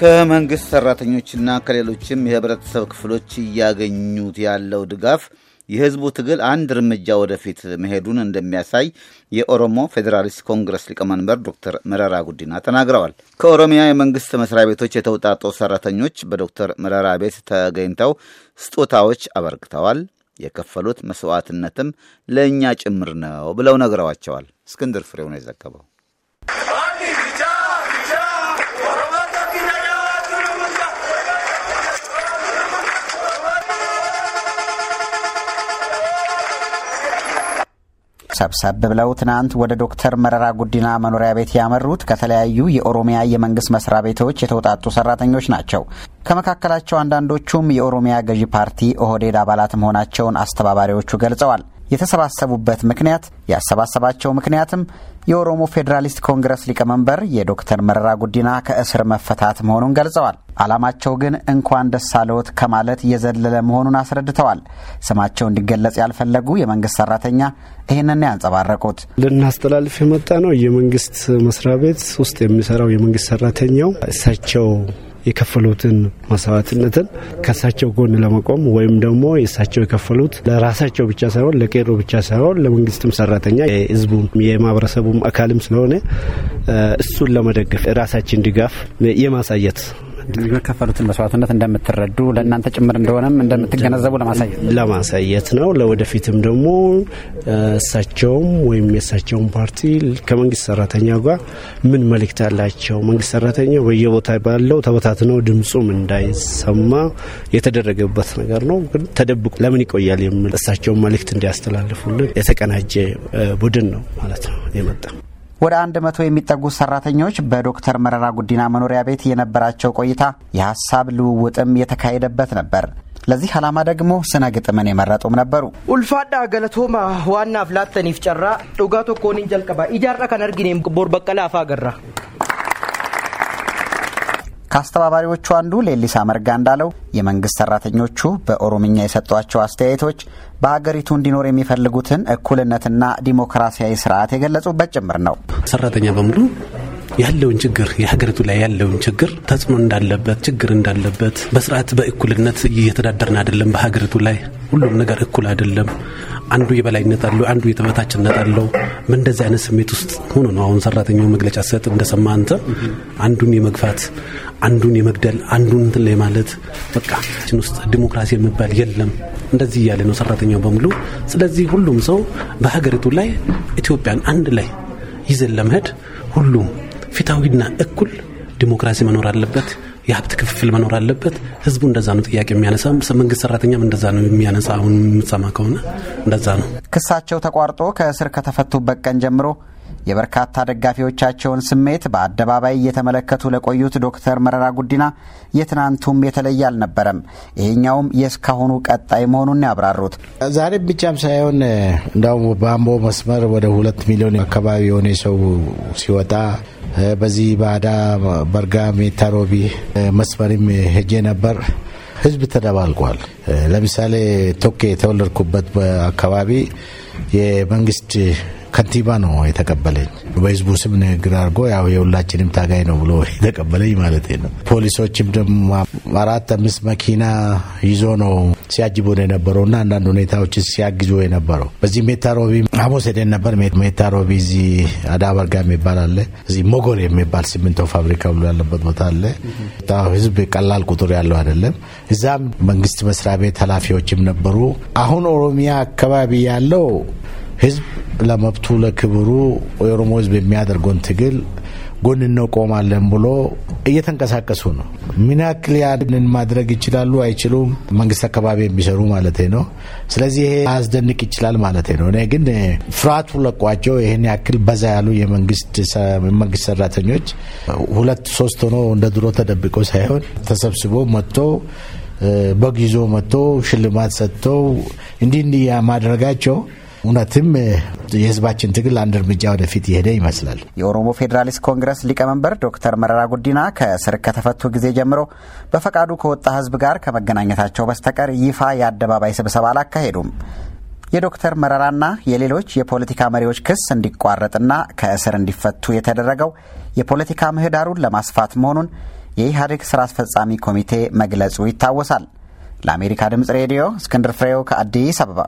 ከመንግሥት ሠራተኞችና ከሌሎችም የህብረተሰብ ክፍሎች እያገኙት ያለው ድጋፍ የህዝቡ ትግል አንድ እርምጃ ወደፊት መሄዱን እንደሚያሳይ የኦሮሞ ፌዴራሊስት ኮንግረስ ሊቀመንበር ዶክተር መረራ ጉዲና ተናግረዋል። ከኦሮሚያ የመንግሥት መስሪያ ቤቶች የተውጣጡ ሠራተኞች በዶክተር መረራ ቤት ተገኝተው ስጦታዎች አበርክተዋል። የከፈሉት መስዋዕትነትም ለእኛ ጭምር ነው ብለው ነግረዋቸዋል። እስክንድር ፍሬው ነው የዘገበው። ሰብሰብ ብለው ትናንት ወደ ዶክተር መረራ ጉዲና መኖሪያ ቤት ያመሩት ከተለያዩ የኦሮሚያ የመንግስት መስሪያ ቤቶች የተውጣጡ ሰራተኞች ናቸው። ከመካከላቸው አንዳንዶቹም የኦሮሚያ ገዢ ፓርቲ ኦህዴድ አባላት መሆናቸውን አስተባባሪዎቹ ገልጸዋል። የተሰባሰቡበት ምክንያት ያሰባሰባቸው ምክንያትም የኦሮሞ ፌዴራሊስት ኮንግረስ ሊቀመንበር የዶክተር መረራ ጉዲና ከእስር መፈታት መሆኑን ገልጸዋል። ዓላማቸው ግን እንኳን ደስ አለዎት ከማለት የዘለለ መሆኑን አስረድተዋል። ስማቸው እንዲገለጽ ያልፈለጉ የመንግስት ሰራተኛ ይህንን ያንጸባረቁት ልናስተላልፍ የመጣ ነው። የመንግስት መስሪያ ቤት ውስጥ የሚሰራው የመንግስት ሰራተኛው እሳቸው የከፈሉትን መስዋዕትነትን ከእሳቸው ጎን ለመቆም ወይም ደግሞ የእሳቸው የከፈሉት ለራሳቸው ብቻ ሳይሆን ለቄሮ ብቻ ሳይሆን ለመንግስትም ሰራተኛ የህዝቡም የማህበረሰቡም አካልም ስለሆነ እሱን ለመደገፍ ራሳችን ድጋፍ የማሳየት የከፈሉትን መስዋዕትነት እንደምትረዱ ለእናንተ ጭምር እንደሆነም እንደምትገነዘቡ ለማሳየት ለማሳየት ነው። ለወደፊትም ደግሞ እሳቸውም ወይም የእሳቸውን ፓርቲ ከመንግስት ሰራተኛ ጋር ምን መልእክት አላቸው፣ መንግስት ሰራተኛው በየቦታ ባለው ተበታትነው ድምፁም እንዳይሰማ የተደረገበት ነገር ነው። ግን ተደብቆ ለምን ይቆያል የሚል እሳቸውን መልእክት እንዲያስተላልፉልን የተቀናጀ ቡድን ነው ማለት ነው የመጣ ወደ አንድ መቶ የሚጠጉ ሰራተኞች በዶክተር መረራ ጉዲና መኖሪያ ቤት የነበራቸው ቆይታ የሀሳብ ልውውጥም የተካሄደበት ነበር። ለዚህ ዓላማ ደግሞ ስነ ግጥምን የመረጡም ነበሩ። ኡልፋዳ ገለቶማ ዋና ፍላተኒፍ ጨራ ዱጋ ቶኮኒን ጀልቀባ ኢጃራ ከን አርጊኔም ቦር በቀላ አፋ ገራ ከአስተባባሪዎቹ አንዱ ሌሊሳ መርጋ እንዳለው የመንግስት ሰራተኞቹ በኦሮምኛ የሰጧቸው አስተያየቶች በሀገሪቱ እንዲኖር የሚፈልጉትን እኩልነትና ዲሞክራሲያዊ ስርዓት የገለጹበት ጭምር ነው። ሰራተኛ በሙሉ ያለውን ችግር የሀገሪቱ ላይ ያለውን ችግር ተጽዕኖ እንዳለበት ችግር እንዳለበት በስርዓት በእኩልነት እየተዳደርን አይደለም። በሀገሪቱ ላይ ሁሉም ነገር እኩል አይደለም። አንዱ የበላይነት አለው፣ አንዱ የተበታችነት አለው። በእንደዚህ አይነት ስሜት ውስጥ ሆኖ ነው አሁን ሰራተኛው መግለጫ ሰጥ እንደሰማ አንተ አንዱን የመግፋት አንዱን የመግደል አንዱን እንትን ላይ ማለት በቃ ውስጥ ዲሞክራሲ የሚባል የለም እንደዚህ እያለ ነው ሰራተኛው በሙሉ። ስለዚህ ሁሉም ሰው በሀገሪቱ ላይ ኢትዮጵያን አንድ ላይ ይዘን ለመሄድ ሁሉም ፊታዊና እኩል ዲሞክራሲ መኖር አለበት። የሀብት ክፍፍል መኖር አለበት። ህዝቡ እንደዛ ነው ጥያቄ የሚያነሳ፣ መንግስት ሰራተኛም እንደዛ ነው የሚያነሳ። አሁን የምትሰማ ከሆነ እንደዛ ነው። ክሳቸው ተቋርጦ ከእስር ከተፈቱበት ቀን ጀምሮ የበርካታ ደጋፊዎቻቸውን ስሜት በአደባባይ እየተመለከቱ ለቆዩት ዶክተር መረራ ጉዲና የትናንቱም የተለየ አልነበረም። ይሄኛውም የእስካሁኑ ቀጣይ መሆኑን ያብራሩት ዛሬ ብቻም ሳይሆን እንዳውም በአምቦ መስመር ወደ ሁለት ሚሊዮን አካባቢ የሆነ ሰው ሲወጣ በዚህ ባዳ በርጋ ሜታ ሮቢ መስመርም ሄጄ ነበር። ህዝብ ተደባልቋል። ለምሳሌ ቶኬ የተወለድኩበት አካባቢ የመንግስት ከንቲባ ነው የተቀበለኝ። በህዝቡ ስም ንግግር አድርጎ ያው የሁላችንም ታጋይ ነው ብሎ የተቀበለኝ ማለት ነው። ፖሊሶችም ደግሞ አራት አምስት መኪና ይዞ ነው ሲያጅቡ ነው የነበረው እና አንዳንድ ሁኔታዎች ሲያግዙ የነበረው። በዚህ ሜታ ሮቢ ሐሙስ ሄደን ነበር። ሜታ እዚህ አዳበርጋ የሚባል አለ። እዚህ ሞጎል የሚባል ሲሚንቶ ፋብሪካ ብሎ ያለበት ቦታ አለ። ህዝብ ቀላል ቁጥር ያለው አይደለም። እዛም መንግስት መስሪያ ቤት ኃላፊዎችም ነበሩ። አሁን ኦሮሚያ አካባቢ ያለው ህዝብ ለመብቱ ለክብሩ የኦሮሞ ህዝብ የሚያደርገውን ትግል ጎን እንቆማለን ብሎ እየተንቀሳቀሱ ነው። ምን ያክል ያንን ማድረግ ይችላሉ አይችሉም? መንግስት አካባቢ የሚሰሩ ማለት ነው። ስለዚህ ይሄ አያስደንቅ ይችላል ማለት ነው። እኔ ግን ፍርሃቱ ለቋቸው ይህን ያክል በዛ ያሉ የመንግስት ሰራተኞች ሁለት ሶስት ሆኖ እንደ ድሮ ተደብቆ ሳይሆን ተሰብስቦ መጥቶ በግ ይዞ መጥቶ ሽልማት ሰጥተው እንዲህ እንዲህ ማድረጋቸው እውነትም የህዝባችን ትግል አንድ እርምጃ ወደፊት የሄደ ይመስላል። የኦሮሞ ፌዴራሊስት ኮንግረስ ሊቀመንበር ዶክተር መረራ ጉዲና ከእስር ከተፈቱ ጊዜ ጀምሮ በፈቃዱ ከወጣ ህዝብ ጋር ከመገናኘታቸው በስተቀር ይፋ የአደባባይ ስብሰባ አላካሄዱም። የዶክተር መረራና የሌሎች የፖለቲካ መሪዎች ክስ እንዲቋረጥና ከእስር እንዲፈቱ የተደረገው የፖለቲካ ምህዳሩን ለማስፋት መሆኑን የኢህአዴግ ስራ አስፈጻሚ ኮሚቴ መግለጹ ይታወሳል። ለአሜሪካ ድምፅ ሬዲዮ እስክንድር ፍሬው ከአዲስ አበባ